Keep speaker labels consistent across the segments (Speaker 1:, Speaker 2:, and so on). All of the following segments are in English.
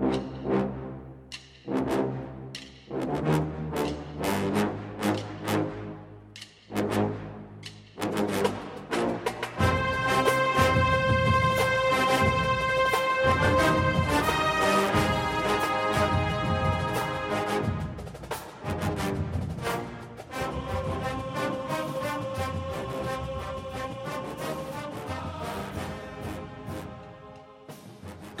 Speaker 1: you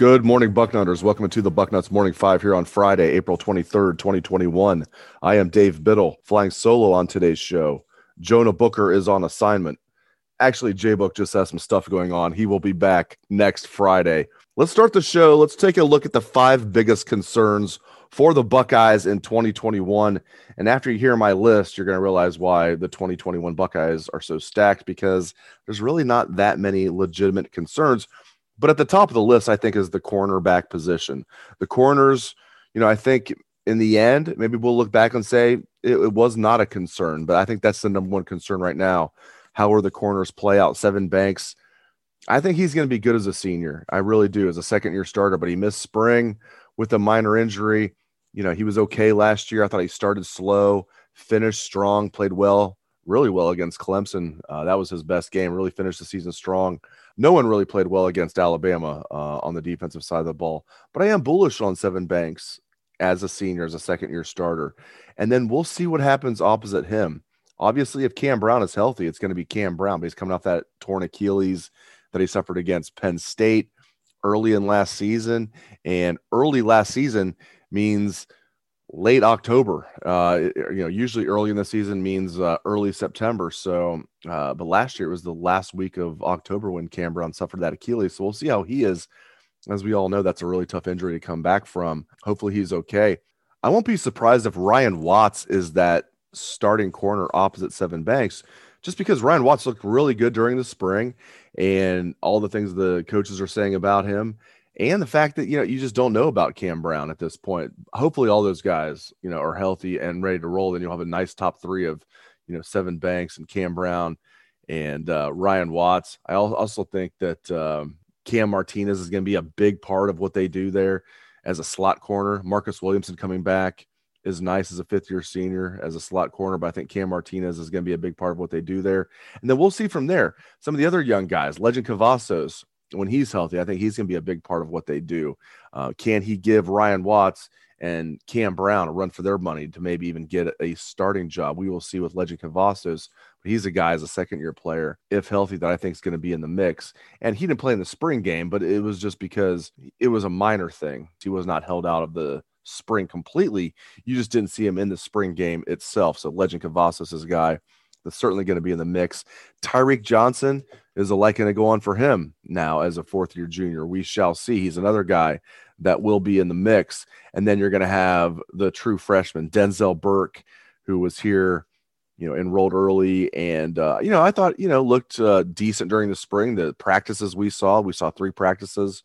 Speaker 1: Good morning, Bucknutters. Welcome to the Bucknuts Morning Five here on Friday, April 23rd, 2021. I am Dave Biddle, flying solo on today's show. Jonah Booker is on assignment. Actually, J Book just has some stuff going on. He will be back next Friday. Let's start the show. Let's take a look at the five biggest concerns for the Buckeyes in 2021. And after you hear my list, you're going to realize why the 2021 Buckeyes are so stacked because there's really not that many legitimate concerns but at the top of the list, I think, is the cornerback position. The corners, you know, I think in the end, maybe we'll look back and say it, it was not a concern, but I think that's the number one concern right now. How are the corners play out? Sevyn Banks, I think he's going to be good as a senior. I really do, as a second year starter, but he missed spring with a minor injury. You know, he was okay last year. I thought he started slow, finished strong, played well, really well against Clemson. Uh, that was his best game, really finished the season strong no one really played well against Alabama uh, on the defensive side of the ball. But I am bullish on Sevyn Banks as a senior, as a second year starter. And then we'll see what happens opposite him. Obviously, if Cam Brown is healthy, it's going to be Cam Brown, but he's coming off that torn Achilles that he suffered against Penn State early in last season. And early last season means – late October. Uh, you know, usually early in the season means uh, early September. So, uh, but last year it was the last week of October when Cam Brown suffered that Achilles. So we'll see how he is. As we all know, that's a really tough injury to come back from. Hopefully he's okay. I won't be surprised if Ryan Watts is that starting corner opposite Sevyn Banks, just because Ryan Watts looked really good during the spring and all the things the coaches are saying about him and the fact that you know you just don't know about Cam Brown at this point. Hopefully, all those guys you know are healthy and ready to roll. Then you'll have a nice top three of you know Sevyn Banks and Cam Brown and uh, Ryan Watts. I also think that um, Cam Martinez is going to be a big part of what they do there as a slot corner. Marcus Williamson coming back is nice as a fifth year senior as a slot corner, but I think Cam Martinez is going to be a big part of what they do there. And then we'll see from there some of the other young guys, Lejond Cavazos, when he's healthy, I think he's going to be a big part of what they do. Uh, can he give Ryan Watts and Cam Brown a run for their money to maybe even get a starting job? We will see with Lejond Cavazos. But he's a guy as a second year player, if healthy, that I think is going to be in the mix. And he didn't play in the spring game, but it was just because it was a minor thing. He was not held out of the spring completely. You just didn't see him in the spring game itself. So Lejond Cavazos is a guy that's certainly going to be in the mix. Tyreke Johnson is a like going to go on for him now as a fourth year junior. We shall see. He's another guy that will be in the mix. And then you're going to have the true freshman, Denzel Burke, who was here, you know, enrolled early. And, uh, you know, I thought, you know, looked uh, decent during the spring. The practices we saw, we saw three practices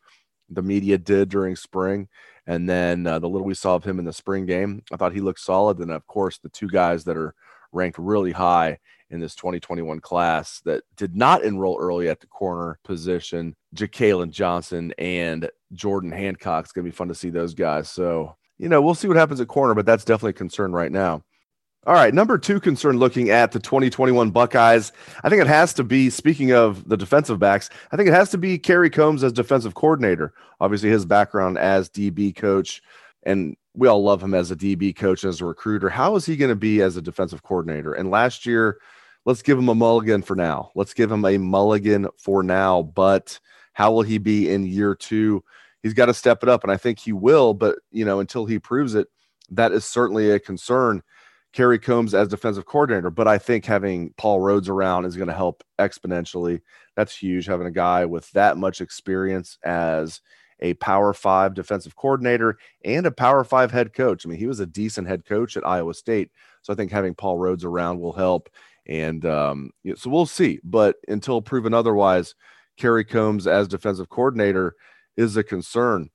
Speaker 1: the media did during spring. And then uh, the little we saw of him in the spring game, I thought he looked solid. And of course, the two guys that are ranked really high in this 2021 class that did not enroll early at the corner position. Jakailin Johnson and Jordan Hancock. It's going to be fun to see those guys. So, you know, we'll see what happens at corner, but that's definitely a concern right now. All right, number two concern looking at the 2021 Buckeyes. I think it has to be, speaking of the defensive backs, I think it has to be Kerry Coombs as defensive coordinator. Obviously, his background as DB coach and we all love him as a DB coach, as a recruiter. How is he going to be as a defensive coordinator? And last year, let's give him a mulligan for now. Let's give him a mulligan for now. But how will he be in year two? He's got to step it up, and I think he will. But you know, until he proves it, that is certainly a concern. Kerry Coombs as defensive coordinator, but I think having Paul Rhoads around is going to help exponentially. That's huge. Having a guy with that much experience as a Power Five defensive coordinator and a Power Five head coach. I mean, he was a decent head coach at Iowa State. So I think having Paul Rhoads around will help. And um, so we'll see. But until proven otherwise, Kerry Coombs as defensive coordinator is a concern.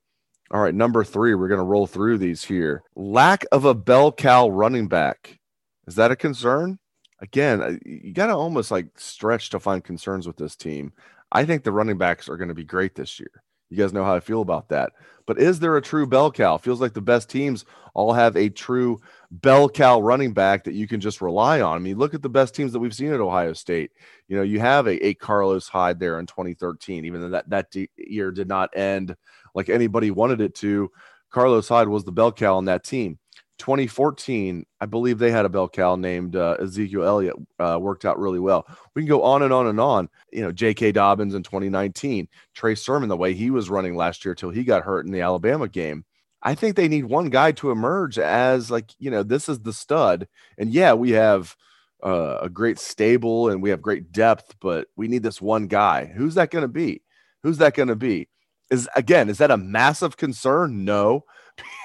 Speaker 1: All right, number three, we're going to roll through these here. Lack of a bell cow running back. Is that a concern? Again, you got to almost like stretch to find concerns with this team. I think the running backs are going to be great this year You guys know how I feel about that. But is there a true bell cow? Feels like the best teams all have a true bell cow running back that you can just rely on. I mean, look at the best teams that we've seen at Ohio State. You know, you have a, a Carlos Hyde there in 2013, even though that, that year did not end like anybody wanted it to. Carlos Hyde was the bell cow on that team. 2014, I believe they had a bell cow named uh, Ezekiel Elliott. Uh, worked out really well. We can go on and on and on. You know, J.K. Dobbins in 2019, Trey Sermon, the way he was running last year till he got hurt in the Alabama game. I think they need one guy to emerge as like you know this is the stud. And yeah, we have uh, a great stable and we have great depth, but we need this one guy. Who's that going to be? Who's that going to be? Is again, is that a massive concern? No.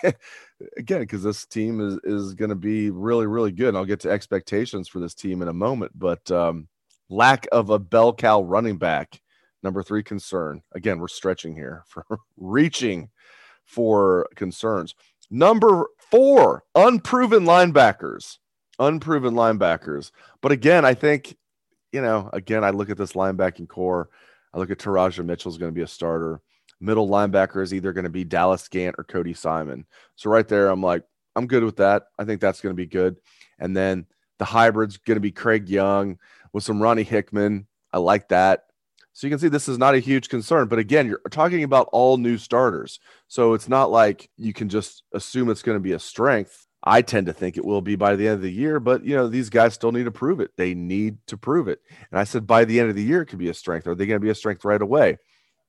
Speaker 1: again because this team is is going to be really really good. And I'll get to expectations for this team in a moment, but um, lack of a bell cow running back, number three concern. Again, we're stretching here for reaching for concerns. Number four, unproven linebackers, unproven linebackers. But again, I think you know, again, I look at this linebacking corps. I look at Teradja Mitchell is going to be a starter middle linebacker is either going to be Dallas Gant or Cody Simon. So right there, I'm like, I'm good with that. I think that's going to be good. And then the hybrid's going to be Craig Young with some Ronnie Hickman. I like that. So you can see this is not a huge concern. But again, you're talking about all new starters. So it's not like you can just assume it's going to be a strength. I tend to think it will be by the end of the year, but you know, these guys still need to prove it. They need to prove it. And I said by the end of the year, it could be a strength. Are they going to be a strength right away?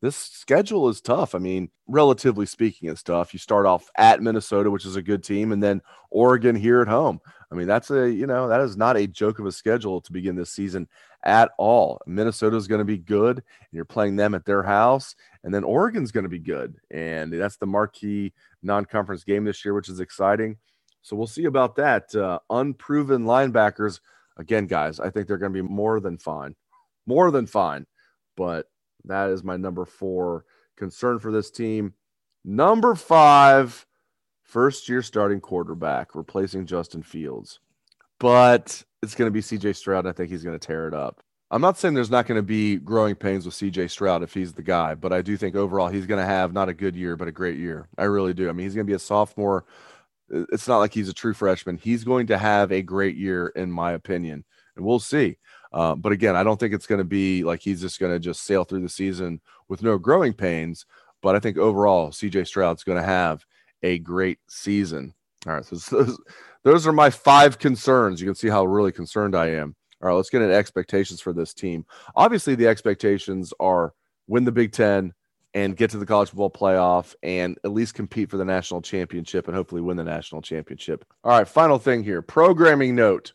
Speaker 1: This schedule is tough. I mean, relatively speaking, it's tough. You start off at Minnesota, which is a good team, and then Oregon here at home. I mean, that's a, you know, that is not a joke of a schedule to begin this season at all. Minnesota is going to be good, and you're playing them at their house, and then Oregon's going to be good. And that's the marquee non conference game this year, which is exciting. So we'll see about that. Uh, unproven linebackers. Again, guys, I think they're going to be more than fine. More than fine. But that is my number four concern for this team. Number five, first year starting quarterback, replacing Justin Fields. But it's going to be CJ Stroud. I think he's going to tear it up. I'm not saying there's not going to be growing pains with CJ Stroud if he's the guy, but I do think overall he's going to have not a good year, but a great year. I really do. I mean, he's going to be a sophomore. It's not like he's a true freshman. He's going to have a great year, in my opinion, and we'll see. Uh, but again, I don't think it's going to be like he's just going to just sail through the season with no growing pains. But I think overall, CJ Stroud's going to have a great season. All right. So those, those are my five concerns. You can see how really concerned I am. All right. Let's get into expectations for this team. Obviously, the expectations are win the Big Ten and get to the college football playoff and at least compete for the national championship and hopefully win the national championship. All right. Final thing here programming note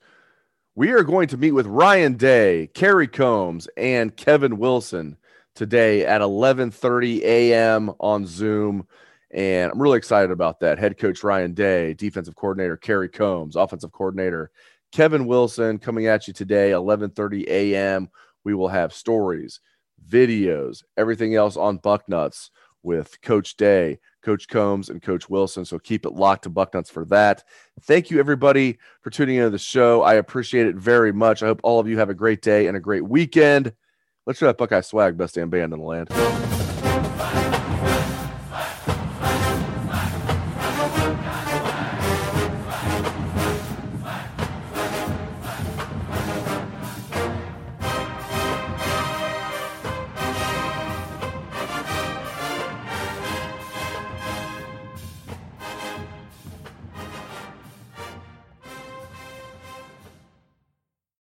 Speaker 1: we are going to meet with Ryan Day, Kerry Coombs, and Kevin Wilson today at 11:30 a.m. on Zoom. And I'm really excited about that. Head coach Ryan Day, defensive coordinator Kerry Coombs, offensive coordinator Kevin Wilson coming at you today, 11:30 a.m. We will have stories, videos, everything else on Bucknuts with Coach Day, Coach Coombs, and Coach Wilson. So keep it locked to Bucknuts for that. Thank you, everybody, for tuning into the show. I appreciate it very much. I hope all of you have a great day and a great weekend. Let's show that Buckeye swag, best damn band in the land.